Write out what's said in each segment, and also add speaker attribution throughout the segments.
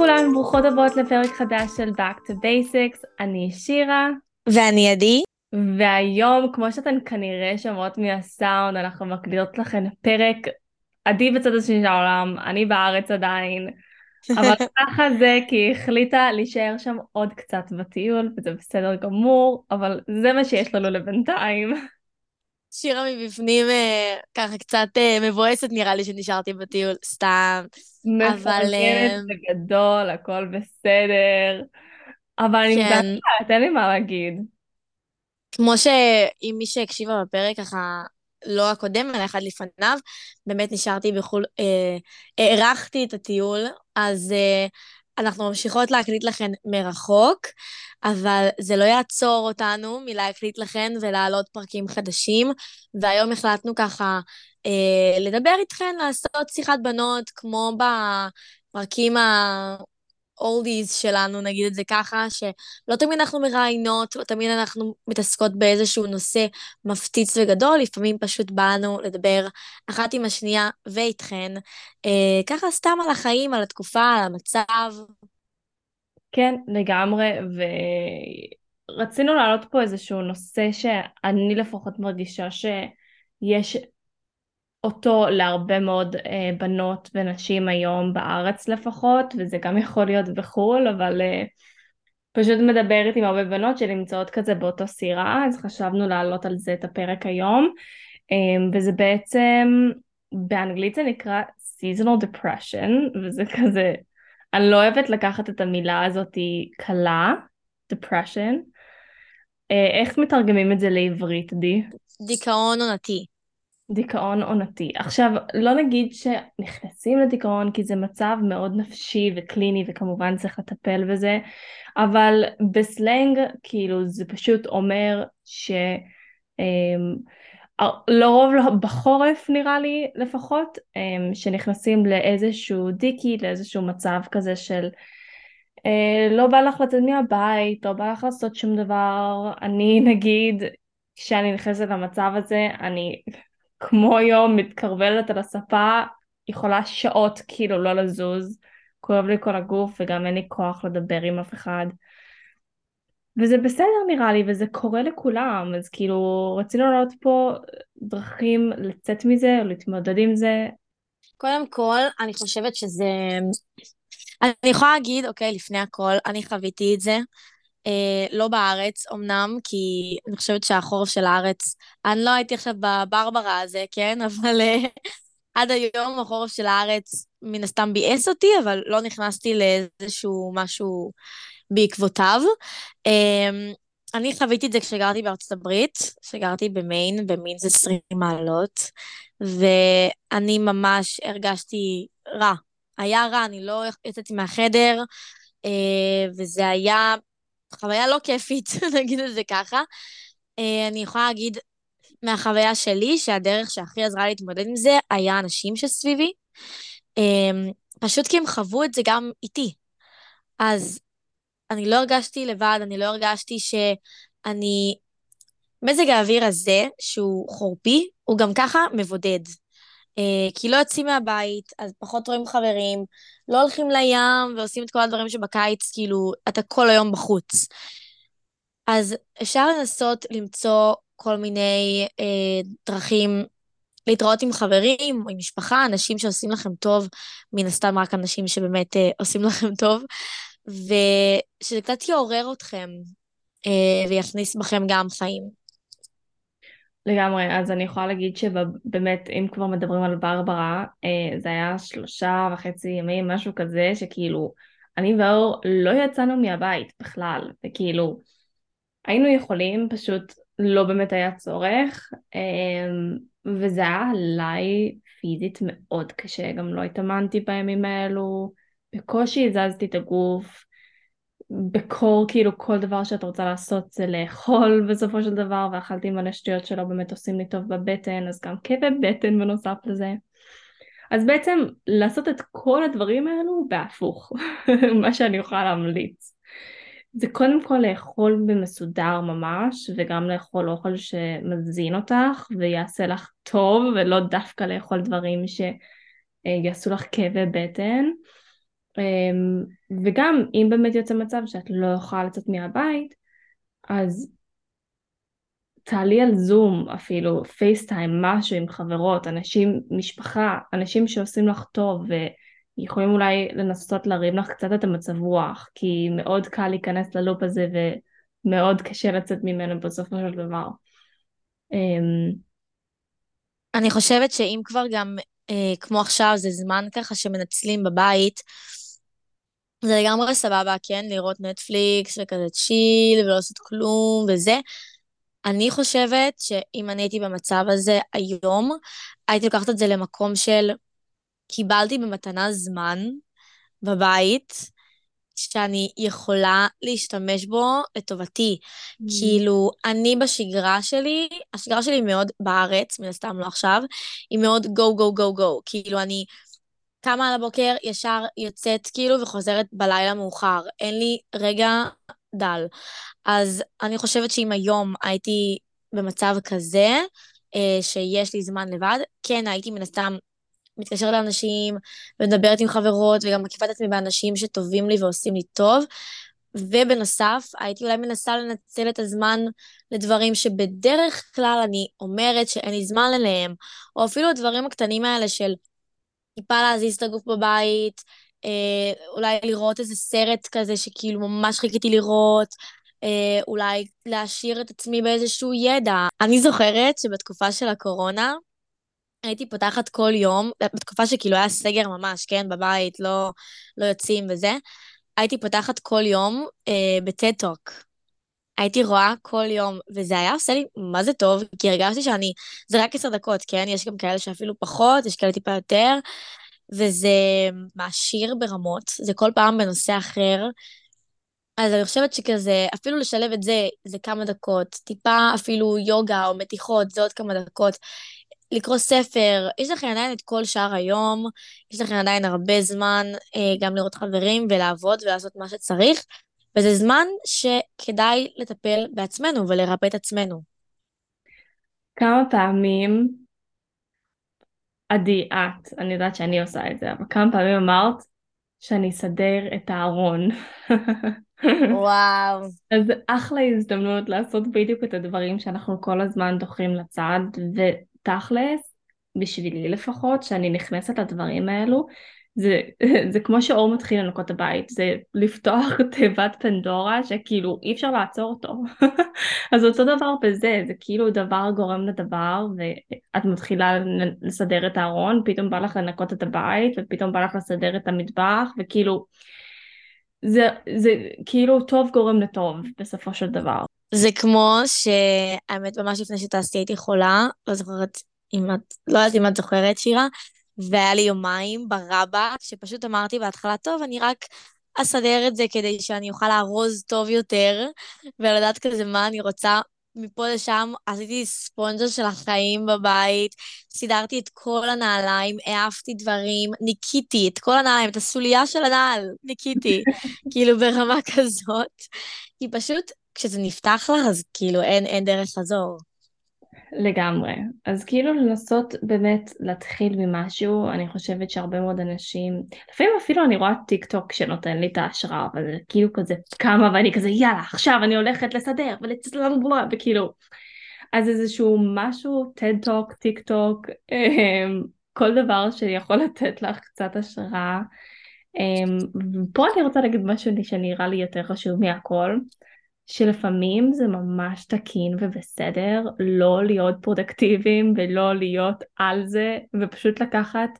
Speaker 1: לכולם, ברוכות הבאות לפרק חדש של Back to Basics, אני שירה.
Speaker 2: ואני עדי.
Speaker 1: והיום, כמו שאתן כנראה שומעות מהסאונד, אנחנו מקליטות לכם פרק עדי בצד השני של העולם, אני בארץ עדיין. אבל ככה זה כי היא החליטה להישאר שם עוד קצת בטיול, וזה בסדר גמור, אבל זה מה שיש לנו לבינתיים.
Speaker 2: שירה מבפנים אה, ככה קצת אה, מבואסת נראה לי שנשארתי בטיול, סתם.
Speaker 1: מפרגנת אה, בגדול, הכל בסדר. אבל אני כן. מזדהה, תן לי מה להגיד.
Speaker 2: כמו שאם מי שהקשיבה בפרק ככה, לא הקודם, אלא אחד לפניו, באמת נשארתי בחו"ל, הארכתי את הטיול, אז אנחנו ממשיכות להקליט לכם מרחוק, אבל זה לא יעצור אותנו מלהקליט לכם ולהעלות פרקים חדשים, והיום החלטנו ככה אה, לדבר איתכם, לעשות שיחת בנות, כמו בפרקים ה... oldies שלנו, נגיד את זה ככה, שלא תמיד אנחנו מראיינות, לא תמיד אנחנו מתעסקות באיזשהו נושא מפציץ וגדול, לפעמים פשוט באנו לדבר אחת עם השנייה ואיתכן, אה, ככה סתם על החיים, על התקופה, על המצב.
Speaker 1: כן, לגמרי, ורצינו להעלות פה איזשהו נושא שאני לפחות מרגישה שיש אותו להרבה מאוד אה, בנות ונשים היום בארץ לפחות, וזה גם יכול להיות בחו"ל, אבל אה, פשוט מדברת עם הרבה בנות שנמצאות כזה באותו סירה, אז חשבנו להעלות על זה את הפרק היום, אה, וזה בעצם, באנגלית זה נקרא seasonal depression, וזה כזה, אני לא אוהבת לקחת את המילה הזאת קלה, depression. אה, איך מתרגמים את זה לעברית, די?
Speaker 2: דיכאון עונתי.
Speaker 1: דיכאון עונתי. עכשיו, לא נגיד שנכנסים לדיכאון כי זה מצב מאוד נפשי וקליני וכמובן צריך לטפל בזה, אבל בסלנג כאילו זה פשוט אומר ש... אמ, לרוב לא, בחורף נראה לי לפחות, אמ, שנכנסים לאיזשהו דיקי, לאיזשהו מצב כזה של אה, לא בא לך לצאת מהבית, לא בא לך לעשות שום דבר, אני נגיד, כשאני נכנסת למצב הזה, אני כמו היום מתקרבלת על הספה, יכולה שעות כאילו לא לזוז, כואב לי כל הגוף וגם אין לי כוח לדבר עם אף אחד. וזה בסדר נראה לי וזה קורה לכולם אז כאילו רצינו לראות פה דרכים לצאת מזה או להתמודד עם זה.
Speaker 2: קודם כל אני חושבת שזה אני יכולה להגיד אוקיי לפני הכל אני חוויתי את זה אה, לא בארץ אמנם, כי אני חושבת שהחורף של הארץ, אני לא הייתי עכשיו בברברה הזה, כן? אבל אה, עד היום החורף של הארץ מן הסתם ביאס אותי, אבל לא נכנסתי לאיזשהו משהו בעקבותיו. אה, אני חוויתי את זה כשגרתי בארצות הברית, כשגרתי במיין, במינס 20 מעלות, ואני ממש הרגשתי רע. היה רע, אני לא יצאתי מהחדר, אה, וזה היה חוויה לא כיפית, נגיד את זה ככה. אה, אני יכולה להגיד מהחוויה שלי, שהדרך שהכי עזרה להתמודד עם זה היה אנשים שסביבי. אה, פשוט כי הם חוו את זה גם איתי. אז אני לא הרגשתי לבד, אני לא הרגשתי שאני... מזג האוויר הזה, שהוא חורפי, הוא גם ככה מבודד. אה, כי לא יוצאים מהבית, אז פחות רואים חברים, לא הולכים לים ועושים את כל הדברים שבקיץ, כאילו, אתה כל היום בחוץ. אז אפשר לנסות למצוא כל מיני אה, דרכים להתראות עם חברים עם משפחה, אנשים שעושים לכם טוב, מן הסתם רק אנשים שבאמת אה, עושים לכם טוב, ושזה קצת יעורר אתכם אה, ויכניס בכם גם חיים.
Speaker 1: לגמרי, אז אני יכולה להגיד שבאמת, אם כבר מדברים על ברברה, אה, זה היה שלושה וחצי ימים, משהו כזה, שכאילו, אני ואור לא יצאנו מהבית בכלל, וכאילו, היינו יכולים, פשוט לא באמת היה צורך, אה, וזה היה עליי פיזית מאוד קשה, גם לא התאמנתי בימים האלו, בקושי הזזתי את הגוף, בקור כאילו כל דבר שאת רוצה לעשות זה לאכול בסופו של דבר ואכלתי מלא שטויות שלא באמת עושים לי טוב בבטן אז גם כאבי בטן בנוסף לזה. אז בעצם לעשות את כל הדברים האלו בהפוך מה שאני יכולה להמליץ. זה קודם כל לאכול במסודר ממש וגם לאכול אוכל שמזין אותך ויעשה לך טוב ולא דווקא לאכול דברים שיעשו לך כאבי בטן וגם אם באמת יוצא מצב שאת לא יכולה לצאת מהבית, אז תעלי על זום אפילו, פייסטיים, משהו עם חברות, אנשים, משפחה, אנשים שעושים לך טוב ויכולים אולי לנסות להרים לך קצת את המצב רוח, כי מאוד קל להיכנס ללופ הזה ומאוד קשה לצאת ממנו בסופו של דבר. אמ,
Speaker 2: אני חושבת שאם כבר גם, אה, כמו עכשיו, זה זמן ככה שמנצלים בבית, זה לגמרי סבבה, כן? לראות נטפליקס וכזה צ'יל ולא לעשות כלום וזה. אני חושבת שאם אני הייתי במצב הזה היום, הייתי לוקחת את זה למקום של קיבלתי במתנה זמן בבית, שאני יכולה להשתמש בו לטובתי. Mm. כאילו, אני בשגרה שלי, השגרה שלי מאוד בארץ, מן הסתם לא עכשיו, היא מאוד go, go, go, go. כאילו, אני קמה על הבוקר, ישר יוצאת כאילו וחוזרת בלילה מאוחר. אין לי רגע דל. אז אני חושבת שאם היום הייתי במצב כזה, אה, שיש לי זמן לבד, כן, הייתי מן הסתם מתקשרת לאנשים ומדברת עם חברות וגם מקיפה את עצמי באנשים שטובים לי ועושים לי טוב. ובנוסף, הייתי אולי מנסה לנצל את הזמן לדברים שבדרך כלל אני אומרת שאין לי זמן אליהם, או אפילו הדברים הקטנים האלה של טיפה להזיז את הגוף בבית, אה, אולי לראות איזה סרט כזה שכאילו ממש חיכיתי לראות, אה, אולי להשאיר את עצמי באיזשהו ידע. אני זוכרת שבתקופה של הקורונה, הייתי פותחת כל יום, בתקופה שכאילו היה סגר ממש, כן, בבית, לא, לא יוצאים וזה, הייתי פותחת כל יום אה, בטט-טוק. הייתי רואה כל יום, וזה היה עושה לי מה זה טוב, כי הרגשתי שאני, זה רק עשר דקות, כן? יש גם כאלה שאפילו פחות, יש כאלה טיפה יותר, וזה מעשיר ברמות, זה כל פעם בנושא אחר. אז אני חושבת שכזה, אפילו לשלב את זה, זה כמה דקות, טיפה אפילו יוגה או מתיחות, זה עוד כמה דקות. לקרוא ספר, יש לכם עדיין את כל שאר היום, יש לכם עדיין הרבה זמן אה, גם לראות חברים ולעבוד ולעשות מה שצריך, וזה זמן שכדאי לטפל בעצמנו ולרפא את עצמנו.
Speaker 1: כמה פעמים, עדי, את, אני יודעת שאני עושה את זה, אבל כמה פעמים אמרת שאני אסדר את הארון.
Speaker 2: וואו.
Speaker 1: אז אחלה הזדמנות לעשות בדיוק את הדברים שאנחנו כל הזמן דוחים לצד, ותכלס, בשבילי לפחות, שאני נכנסת לדברים האלו, זה, זה כמו שאור מתחיל לנקות את הבית, זה לפתוח תיבת פנדורה שכאילו אי אפשר לעצור אותו. אז אותו דבר בזה, זה כאילו דבר גורם לדבר ואת מתחילה לסדר את הארון, פתאום בא לך לנקות את הבית ופתאום בא לך לסדר את המטבח וכאילו זה, זה כאילו טוב גורם לטוב בסופו של דבר.
Speaker 2: זה כמו שהאמת ממש לפני שטסתי הייתי חולה, לא זוכרת אם את, לא יודעת אם את זוכרת שירה, והיה לי יומיים ברבק, שפשוט אמרתי בהתחלה, טוב, אני רק אסדר את זה כדי שאני אוכל לארוז טוב יותר, ולדעת כזה מה אני רוצה. מפה לשם עשיתי ספונג'ה של החיים בבית, סידרתי את כל הנעליים, העפתי דברים, ניקיתי את כל הנעליים, את הסוליה של הנעל, ניקיתי, כאילו ברמה כזאת. כי פשוט כשזה נפתח לך, אז כאילו אין, אין דרך חזור.
Speaker 1: לגמרי. אז כאילו לנסות באמת להתחיל ממשהו, אני חושבת שהרבה מאוד אנשים, לפעמים אפילו אני רואה טיק טוק שנותן לי את ההשראה, אבל זה כאילו כזה כמה ואני כזה יאללה עכשיו אני הולכת לסדר ולצלם וכאילו, אז איזשהו משהו, TED Talk, טיק טוק, כל דבר שיכול לתת לך קצת השראה. ופה אני רוצה להגיד משהו שנראה לי יותר חשוב מהכל. שלפעמים זה ממש תקין ובסדר לא להיות פרודקטיביים ולא להיות על זה ופשוט לקחת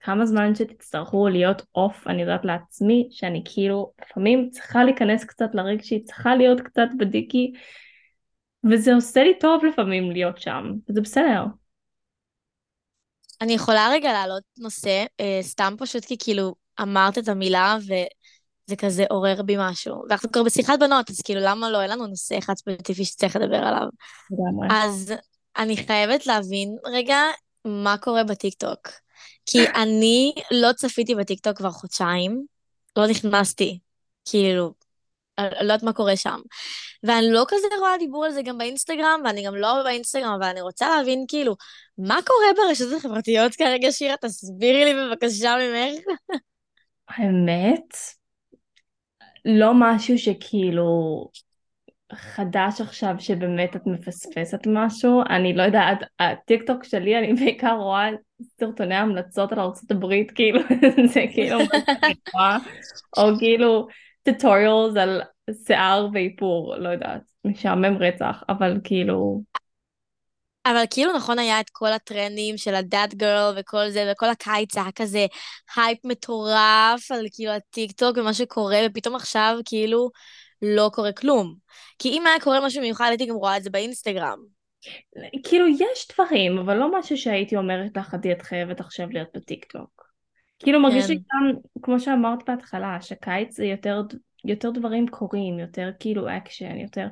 Speaker 1: כמה זמן שתצטרכו להיות off, אני יודעת לעצמי שאני כאילו לפעמים צריכה להיכנס קצת לרגשי, צריכה להיות קצת בדיכי וזה עושה לי טוב לפעמים להיות שם, וזה בסדר.
Speaker 2: אני יכולה רגע להעלות נושא, אה, סתם פשוט כי כאילו אמרת את המילה ו... זה כזה עורר בי משהו. ואנחנו כבר בשיחת בנות, אז כאילו, למה לא? אין לנו נושא אחד ספציפי שצריך לדבר עליו. אז אני חייבת להבין רגע מה קורה בטיקטוק. כי אני לא צפיתי בטיקטוק כבר חודשיים, לא נכנסתי, כאילו, לא יודעת מה קורה שם. ואני לא כזה רואה דיבור על זה גם באינסטגרם, ואני גם לא באינסטגרם, אבל אני רוצה להבין, כאילו, מה קורה ברשתות החברתיות כרגע, שירה? תסבירי לי בבקשה ממך.
Speaker 1: האמת, לא משהו שכאילו חדש עכשיו שבאמת את מפספסת משהו, אני לא יודעת, הטיק טוק שלי אני בעיקר רואה סרטוני המלצות על ארה"ב, כאילו זה כאילו מה שאני רואה, או כאילו טוטוריאלס על שיער ואיפור, לא יודעת, משעמם רצח, אבל כאילו...
Speaker 2: אבל כאילו נכון היה את כל הטרנדים של ה that girl וכל זה, וכל הקיץ היה כזה הייפ מטורף על כאילו הטיק טוק ומה שקורה, ופתאום עכשיו כאילו לא קורה כלום. כי אם היה קורה משהו מיוחד, הייתי גם רואה את זה באינסטגרם.
Speaker 1: כאילו יש דברים, אבל לא משהו שהייתי אומרת לך, עדי, את חייבת עכשיו להיות בטיקטוק. כאילו מרגיש לי כן. גם, כמו שאמרת בהתחלה, שקיץ זה יותר, יותר דברים קורים, יותר כאילו אקשן, יותר...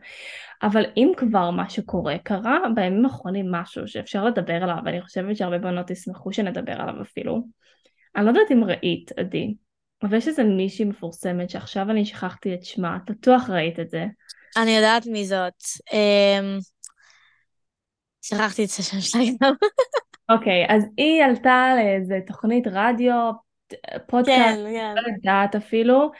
Speaker 1: אבל אם כבר משהו קורה, קרה בימים האחרונים משהו שאפשר לדבר עליו, ואני חושבת שהרבה בנות ישמחו שנדבר עליו אפילו. אני לא יודעת אם ראית, עדי, אבל יש איזה מישהי מפורסמת שעכשיו אני שכחתי את שמה, את בטוח ראית את זה.
Speaker 2: אני יודעת מי זאת. אמ, שכחתי את השם שלה גם.
Speaker 1: אוקיי, אז היא עלתה לאיזה תוכנית רדיו, פודקאסט, כן, כן. לא יודעת אפילו,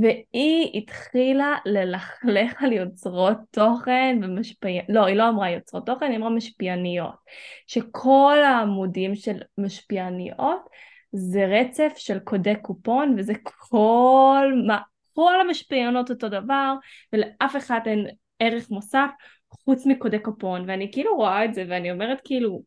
Speaker 1: והיא התחילה ללכלך על יוצרות תוכן ומשפיעניות, לא, היא לא אמרה יוצרות תוכן, היא אמרה משפיעניות. שכל העמודים של משפיעניות זה רצף של קודי קופון, וזה כל מה, כל המשפיענות אותו דבר, ולאף אחד אין ערך מוסף חוץ מקודי קופון, ואני כאילו רואה את זה, ואני אומרת כאילו,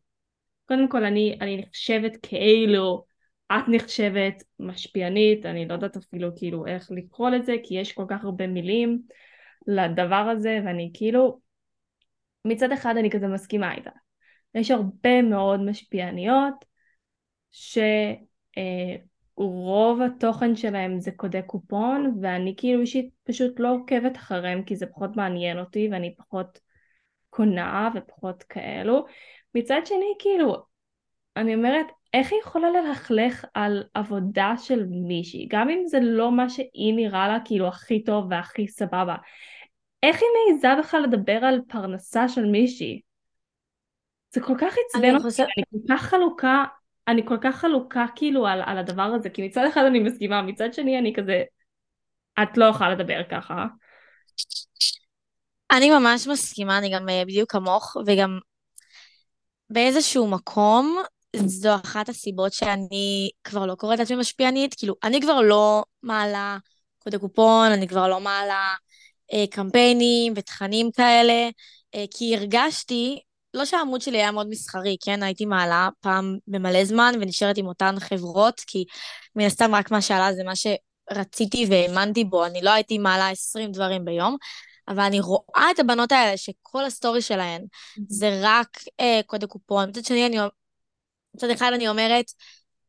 Speaker 1: קודם כל אני, אני נחשבת כאילו, את נחשבת משפיענית, אני לא יודעת אפילו כאילו איך לקרוא לזה, כי יש כל כך הרבה מילים לדבר הזה, ואני כאילו, מצד אחד אני כזה מסכימה איתה. יש הרבה מאוד משפיעניות ש... אה, התוכן שלהם זה קודי קופון ואני כאילו אישית פשוט לא עוקבת אחריהם כי זה פחות מעניין אותי ואני פחות קונה ופחות כאלו. מצד שני כאילו אני אומרת איך היא יכולה ללכלך על עבודה של מישהי גם אם זה לא מה שהיא נראה לה כאילו הכי טוב והכי סבבה איך היא מעיזה בכלל לדבר על פרנסה של מישהי? זה כל כך עצבן אותי, חושב... אני כל כך חלוקה אני כל כך חלוקה כאילו על, על הדבר הזה, כי מצד אחד אני מסכימה, מצד שני אני כזה, את לא יכולה לדבר ככה.
Speaker 2: אני ממש מסכימה, אני גם אה, בדיוק כמוך, וגם באיזשהו מקום, זו אחת הסיבות שאני כבר לא קוראת לעצמי משפיענית, כאילו, אני כבר לא מעלה קודי קופון, אני כבר לא מעלה אה, קמפיינים ותכנים כאלה, אה, כי הרגשתי לא שהעמוד שלי היה מאוד מסחרי, כן? הייתי מעלה פעם במלא זמן ונשארת עם אותן חברות, כי מן הסתם רק מה שעלה זה מה שרציתי והאמנתי בו, אני לא הייתי מעלה 20 דברים ביום, אבל אני רואה את הבנות האלה שכל הסטורי שלהן mm-hmm. זה רק אה, קודי קופון. מצד שני, אני, מצד אחד אני אומרת,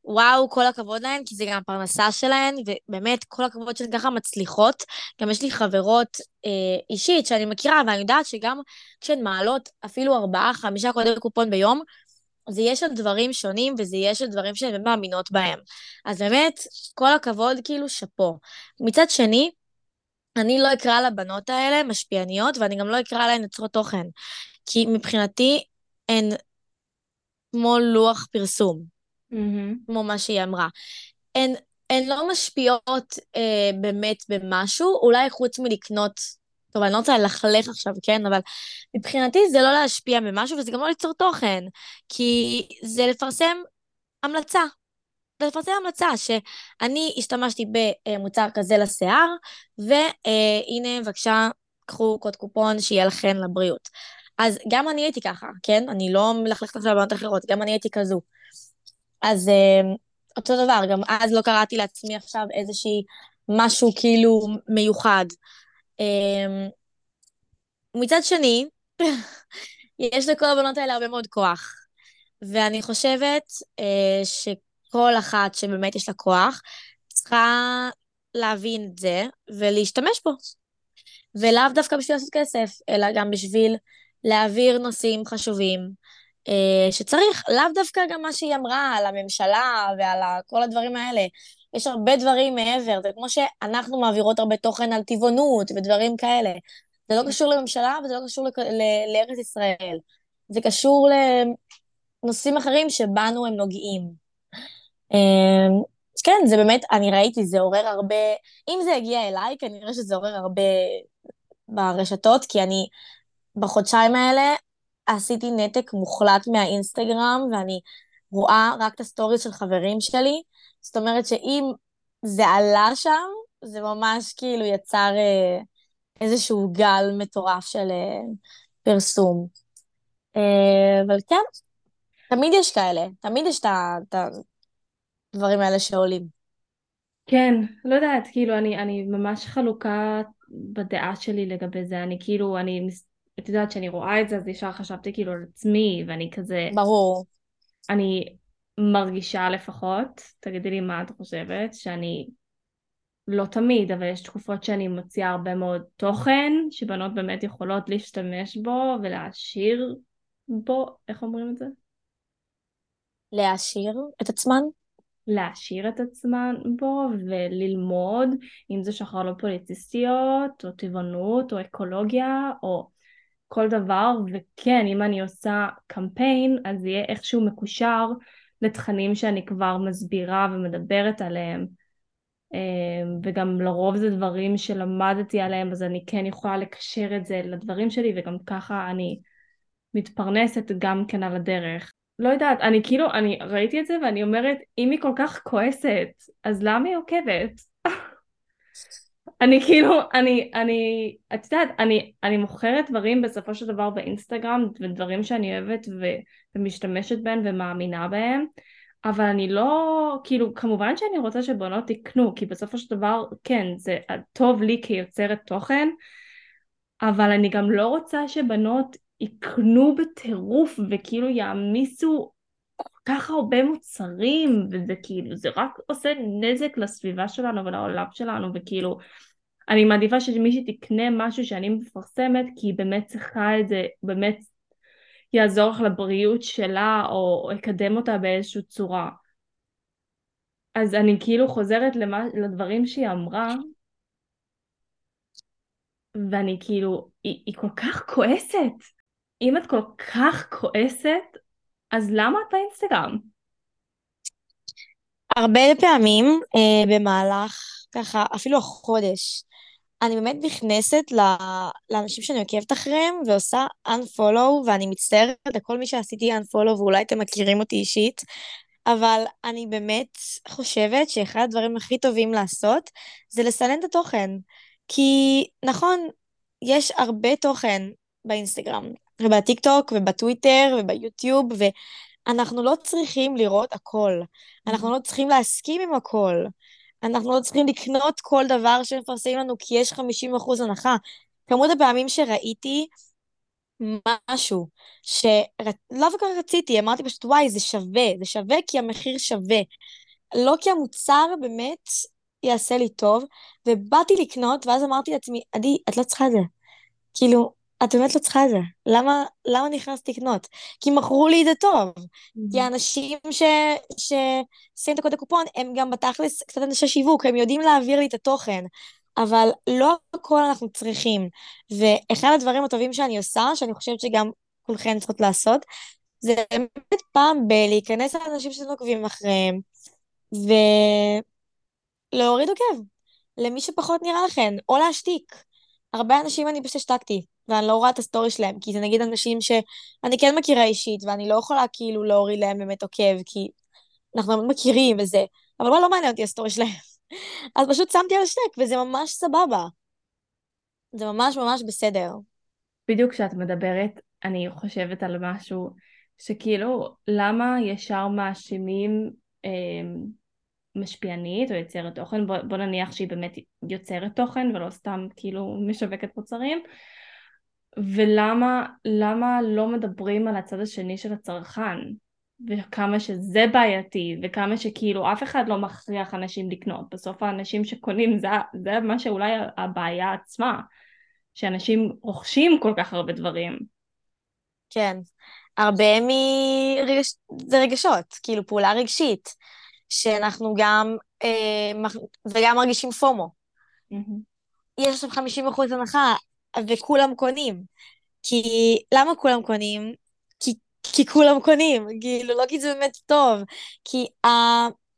Speaker 2: וואו, כל הכבוד להן, כי זה גם הפרנסה שלהן, ובאמת, כל הכבוד שהן ככה מצליחות. גם יש לי חברות אה, אישית שאני מכירה, ואני יודעת שגם כשהן מעלות אפילו ארבעה, חמישה קודי קופון ביום, זה יש על דברים שונים, וזה יש על דברים שהן מאמינות בהם. אז באמת, כל הכבוד, כאילו, שאפו. מצד שני, אני לא אקרא לבנות האלה משפיעניות, ואני גם לא אקרא להן יוצרות תוכן. כי מבחינתי, הן כמו לוח פרסום. mm-hmm. כמו מה שהיא אמרה. הן, הן לא משפיעות אה, באמת במשהו, אולי חוץ מלקנות, טוב, אני לא רוצה ללכלך עכשיו, כן? אבל מבחינתי זה לא להשפיע במשהו, וזה גם לא ליצור תוכן, כי זה לפרסם המלצה. זה לפרסם המלצה שאני השתמשתי במוצר כזה לשיער, והנה, בבקשה, קחו קוד קופון שיהיה לכן לבריאות. אז גם אני הייתי ככה, כן? אני לא מלכלכת עכשיו לבנות אחרות, גם אני הייתי כזו. אז אה, אותו דבר, גם אז לא קראתי לעצמי עכשיו איזושהי משהו כאילו מיוחד. אה, מצד שני, יש לכל הבנות האלה הרבה מאוד כוח. ואני חושבת אה, שכל אחת שבאמת יש לה כוח, צריכה להבין את זה ולהשתמש בו. ולאו דווקא בשביל לעשות כסף, אלא גם בשביל להעביר נושאים חשובים, אה, שצריך, לאו דווקא גם מה שהיא אמרה על הממשלה ועל כל הדברים האלה. יש הרבה דברים מעבר, זה כמו שאנחנו מעבירות הרבה תוכן על טבעונות ודברים כאלה. זה לא קשור לממשלה וזה לא קשור לארץ ישראל. זה קשור לנושאים אחרים שבנו הם נוגעים. אה, כן, זה באמת, אני ראיתי, זה עורר הרבה, אם זה הגיע אליי, כנראה שזה עורר הרבה ברשתות, כי אני בחודשיים האלה עשיתי נתק מוחלט מהאינסטגרם, ואני רואה רק את הסטוריז של חברים שלי. זאת אומרת שאם זה עלה שם, זה ממש כאילו יצר אה, איזשהו גל מטורף של אה, פרסום. אה, אבל כן, תמיד יש כאלה, תמיד יש את הדברים האלה שעולים.
Speaker 1: כן, לא יודעת, כאילו אני, אני ממש חלוקה בדעה שלי לגבי זה, אני כאילו, אני, את יודעת, שאני רואה את זה, אז ישר חשבתי כאילו על עצמי, ואני כזה...
Speaker 2: ברור.
Speaker 1: אני מרגישה לפחות, תגידי לי מה את חושבת, שאני לא תמיד, אבל יש תקופות שאני מוציאה הרבה מאוד תוכן, שבנות באמת יכולות להשתמש בו ולהעשיר בו, איך אומרים את זה?
Speaker 2: להעשיר את עצמן?
Speaker 1: להעשיר את עצמן בו וללמוד, אם זה שחרלות פוליטיסטיות, או טבעונות, או אקולוגיה, או כל דבר, וכן, אם אני עושה קמפיין, אז יהיה איכשהו מקושר לתכנים שאני כבר מסבירה ומדברת עליהם. אמ, וגם לרוב זה דברים שלמדתי עליהם, אז אני כן יכולה לקשר את זה לדברים שלי, וגם ככה אני מתפרנסת גם כן על הדרך. לא יודעת, אני כאילו, אני ראיתי את זה ואני אומרת, אם היא כל כך כועסת, אז למה היא עוקבת? אני כאילו, אני, אני, את יודעת, אני, אני מוכרת דברים בסופו של דבר באינסטגרם, ודברים שאני אוהבת ו, ומשתמשת בהם ומאמינה בהם, אבל אני לא, כאילו, כמובן שאני רוצה שבנות יקנו, כי בסופו של דבר, כן, זה טוב לי כיוצרת תוכן, אבל אני גם לא רוצה שבנות יקנו בטירוף וכאילו יעמיסו כך הרבה מוצרים וזה כאילו זה רק עושה נזק לסביבה שלנו ולעולם שלנו וכאילו אני מעדיפה שמישהי תקנה משהו שאני מפרסמת כי היא באמת צריכה את זה באמת יעזור לך לבריאות שלה או יקדם אותה באיזושהי צורה. אז אני כאילו חוזרת למה, לדברים שהיא אמרה ואני כאילו, היא, היא כל כך כועסת. אם את כל כך כועסת, אז למה את באינסטגרם?
Speaker 2: הרבה פעמים אה, במהלך, ככה, אפילו החודש, אני באמת נכנסת לאנשים שאני עוקבת אחריהם ועושה unfollow, ואני מצטערת לכל מי שעשיתי unfollow, ואולי אתם מכירים אותי אישית, אבל אני באמת חושבת שאחד הדברים הכי טובים לעשות זה לסנן את התוכן. כי נכון, יש הרבה תוכן באינסטגרם, ובטיק טוק, ובטוויטר, וביוטיוב, ואנחנו לא צריכים לראות הכל. אנחנו לא צריכים להסכים עם הכל. אנחנו לא צריכים לקנות כל דבר שמפרסמים לנו כי יש 50% הנחה. כמות הפעמים שראיתי משהו שלאו דווקא רציתי, אמרתי פשוט וואי זה שווה, זה שווה כי המחיר שווה. לא כי המוצר באמת יעשה לי טוב, ובאתי לקנות ואז אמרתי לעצמי, עדי, את לא צריכה את זה. כאילו, את באמת לא צריכה את זה. למה, למה נכנסת לקנות? כי מכרו לי את זה טוב. כי האנשים ששמים את הקוד הקופון, הם גם בתכלס קצת אנשי שיווק, הם יודעים להעביר לי את התוכן. אבל לא הכל אנחנו צריכים. ואחד הדברים הטובים שאני עושה, שאני חושבת שגם כולכן צריכות לעשות, זה באמת פעם בלהיכנס לאנשים שאתם עוקבים אחריהם, ולהוריד עוקב, למי שפחות נראה לכם, או להשתיק. הרבה אנשים אני פשוט השתקתי. ואני לא רואה את הסטורי שלהם, כי זה נגיד אנשים שאני כן מכירה אישית, ואני לא יכולה כאילו להוריד להם באמת עוקב, כי אנחנו מאוד מכירים וזה, אבל לא, לא מעניין אותי הסטורי שלהם. אז פשוט שמתי על השתק, וזה ממש סבבה. זה ממש ממש בסדר.
Speaker 1: בדיוק כשאת מדברת, אני חושבת על משהו שכאילו, למה ישר מאשימים אה, משפיענית או יוצרת תוכן, בוא, בוא נניח שהיא באמת יוצרת תוכן ולא סתם כאילו משווקת מוצרים, ולמה לא מדברים על הצד השני של הצרכן וכמה שזה בעייתי וכמה שכאילו אף אחד לא מכריח אנשים לקנות בסוף האנשים שקונים זה, זה מה שאולי הבעיה עצמה שאנשים רוכשים כל כך הרבה דברים
Speaker 2: כן, הרבה מרגש... זה רגשות, כאילו פעולה רגשית, שאנחנו גם, אה, וגם מרגישים פומו. Mm-hmm. יש עכשיו 50 אחוז הנחה, וכולם קונים. כי, למה כולם קונים? כי, כי כולם קונים, כאילו, לא כי זה באמת טוב. כי ה,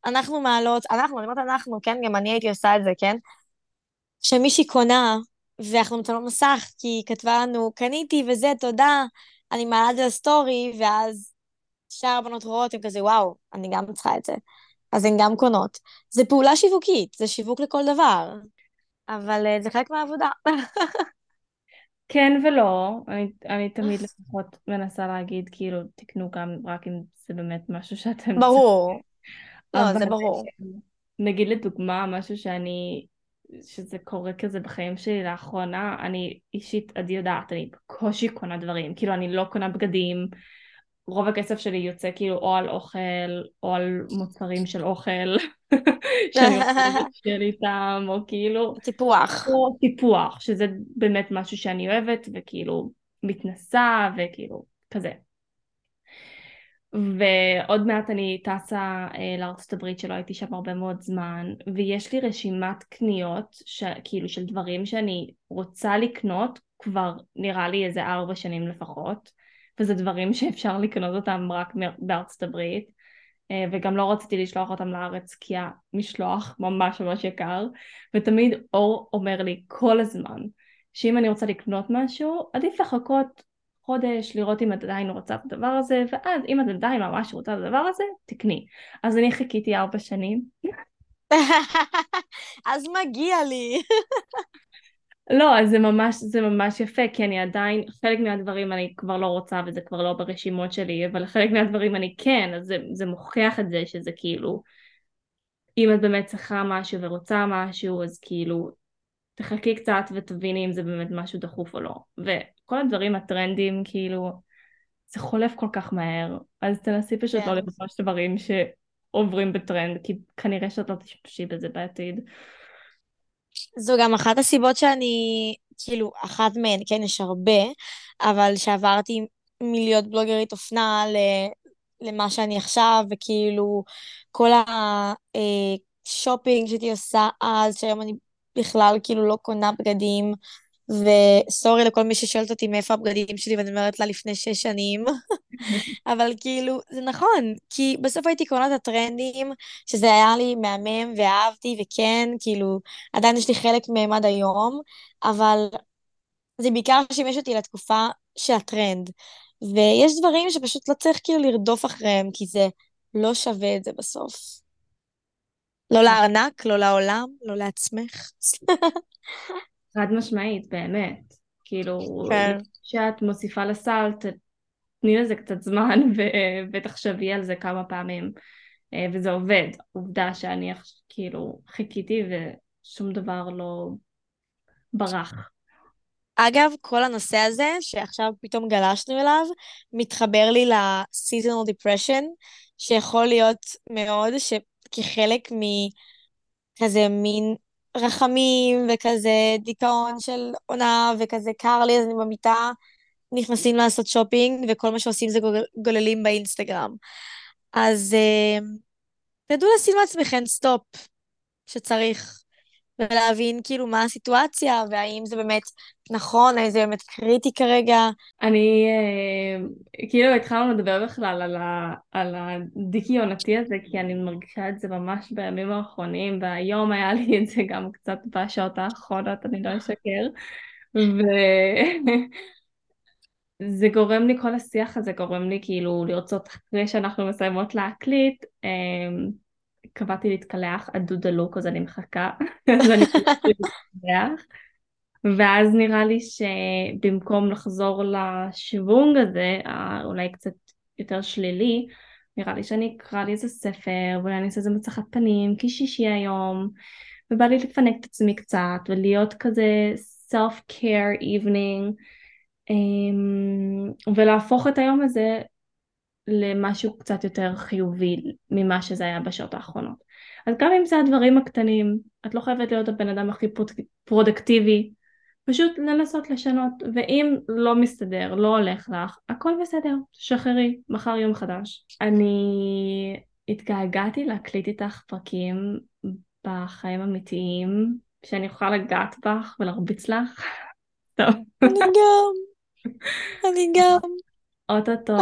Speaker 2: אנחנו מעלות, אנחנו, אני אומרת אנחנו, כן? גם אני הייתי עושה את זה, כן? כשמישהי קונה, ואנחנו מצלמות מסך, כי היא כתבה לנו, קניתי וזה, תודה, אני מעלה את זה לסטורי, ואז שאר הבנות רואות, הן כזה, וואו, אני גם צריכה את זה. אז הן גם קונות. זה פעולה שיווקית, זה שיווק לכל דבר. אבל uh, זה חלק מהעבודה.
Speaker 1: כן ולא, אני, אני תמיד לפחות מנסה להגיד, כאילו, תקנו גם רק אם זה באמת משהו שאתם...
Speaker 2: ברור. לא, זה ברור.
Speaker 1: נגיד לדוגמה, משהו שאני, שזה קורה כזה בחיים שלי לאחרונה, אני אישית, את יודעת, אני בקושי קונה דברים, כאילו אני לא קונה בגדים, רוב הכסף שלי יוצא כאילו או על אוכל או על מוצרים של אוכל שאני רוצה איתם או כאילו
Speaker 2: טיפוח.
Speaker 1: או טיפוח שזה באמת משהו שאני אוהבת וכאילו מתנסה וכאילו כזה. ועוד מעט אני טסה אה, לארצות הברית שלא הייתי שם הרבה מאוד זמן ויש לי רשימת קניות ש... כאילו של דברים שאני רוצה לקנות כבר נראה לי איזה ארבע שנים לפחות וזה דברים שאפשר לקנות אותם רק בארצות הברית אה, וגם לא רציתי לשלוח אותם לארץ כי המשלוח ממש ממש יקר ותמיד אור אומר לי כל הזמן שאם אני רוצה לקנות משהו עדיף לחכות חודש לראות אם את עדיין רוצה את הדבר הזה ואז אם את עדיין ממש רוצה את הדבר הזה תקני. אז אני חיכיתי ארבע שנים.
Speaker 2: אז מגיע לי
Speaker 1: לא, אז זה ממש, זה ממש יפה, כי אני עדיין, חלק מהדברים אני כבר לא רוצה וזה כבר לא ברשימות שלי, אבל חלק מהדברים אני כן, אז זה, זה מוכיח את זה שזה כאילו, אם את באמת צריכה משהו ורוצה משהו, אז כאילו, תחכי קצת ותביני אם זה באמת משהו דחוף או לא. וכל הדברים הטרנדים, כאילו, זה חולף כל כך מהר, אז תנסי פשוט yeah. לא כן. לבקש דברים שעוברים בטרנד, כי כנראה שאת לא תשתמשי בזה בעתיד.
Speaker 2: זו גם אחת הסיבות שאני, כאילו, אחת מהן, כן, יש הרבה, אבל שעברתי מלהיות בלוגרית אופנה למה שאני עכשיו, וכאילו, כל השופינג שהייתי עושה אז, שהיום אני בכלל כאילו לא קונה בגדים, וסורי לכל מי ששואלת אותי מאיפה הבגדים שלי, ואני אומרת לה לפני שש שנים. אבל כאילו, זה נכון, כי בסוף הייתי קונה את הטרנדים, שזה היה לי מהמם ואהבתי, וכן, כאילו, עדיין יש לי חלק מהם עד היום, אבל זה בעיקר שימש אותי לתקופה של הטרנד. ויש דברים שפשוט לא צריך כאילו לרדוף אחריהם, כי זה לא שווה את זה בסוף. לא לארנק, לא לעולם, לא לעצמך.
Speaker 1: חד משמעית, באמת. כאילו, כן. כשאת מוסיפה לסל, תני לזה קצת זמן ו- ותחשבי על זה כמה פעמים. אה, וזה עובד. עובדה שאני כאילו חיכיתי ושום דבר לא ברח.
Speaker 2: אגב, כל הנושא הזה, שעכשיו פתאום גלשנו אליו, מתחבר לי ל-seasonal depression, שיכול להיות מאוד, שכחלק מכזה מין רחמים וכזה דיכאון של עונה וכזה קר לי אז אני במיטה נכנסים לעשות שופינג וכל מה שעושים זה גוללים באינסטגרם. אז uh, תדעו לשים לעצמכם stop שצריך ולהבין כאילו מה הסיטואציה והאם זה באמת נכון, האם זה באמת קריטי כרגע.
Speaker 1: אני, אה, כאילו התחלנו לדבר בכלל על, ה, על הדיקי עונתי הזה, כי אני מרגישה את זה ממש בימים האחרונים, והיום היה לי את זה גם קצת בשעות האחרונות, אני לא אשקר. וזה גורם לי, כל השיח הזה גורם לי כאילו לרצות אחרי שאנחנו מסיימות להקליט, אה, קבעתי להתקלח עד דודלוק, אז אני מחכה, אז אני להתקלח. ואז נראה לי שבמקום לחזור לשוונג הזה, אולי קצת יותר שלילי, נראה לי שאני אקרא לי איזה ספר, ואולי אני אעשה איזה מצחת פנים, כי שישי היום, ובא לי לפנק את עצמי קצת, ולהיות כזה self-care evening, אמ, ולהפוך את היום הזה למשהו קצת יותר חיובי ממה שזה היה בשעות האחרונות. אז גם אם זה הדברים הקטנים, את לא חייבת להיות הבן אדם הכי פרודקטיבי, פשוט לנסות לשנות, ואם לא מסתדר, לא הולך לך, הכל בסדר, שחררי, מחר יום חדש. אני התגעגעתי להקליט איתך פרקים בחיים אמיתיים, שאני אוכל לגעת בך ולהרביץ לך.
Speaker 2: טוב. אני גם, אני גם.
Speaker 1: אוטוטו.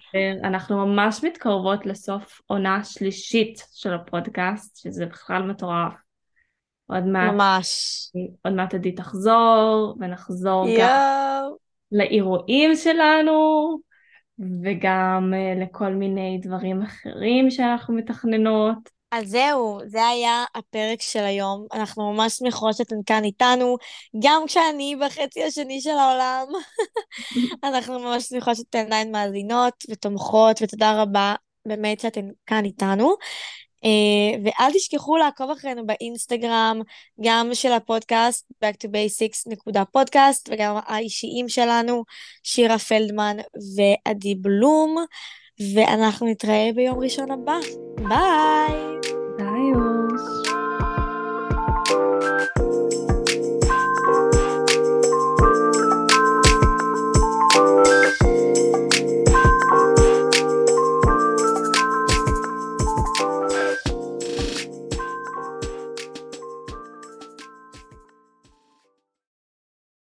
Speaker 1: אנחנו ממש מתקרבות לסוף עונה שלישית של הפודקאסט, שזה בכלל מטורף. עוד מעט,
Speaker 2: ממש.
Speaker 1: עוד מעט עדי תחזור, ונחזור גם
Speaker 2: יואו.
Speaker 1: לאירועים שלנו, וגם אה, לכל מיני דברים אחרים שאנחנו מתכננות.
Speaker 2: אז זהו, זה היה הפרק של היום. אנחנו ממש שמחות שאתן כאן איתנו, גם כשאני בחצי השני של העולם. אנחנו ממש שמחות שאתן עדיין מאזינות ותומכות, ותודה רבה באמת שאתן כאן איתנו. Uh, ואל תשכחו לעקוב אחרינו באינסטגרם, גם של הפודקאסט, back to basics.podcast, וגם האישיים שלנו, שירה פלדמן ועדי בלום, ואנחנו נתראה ביום ראשון הבא. ביי!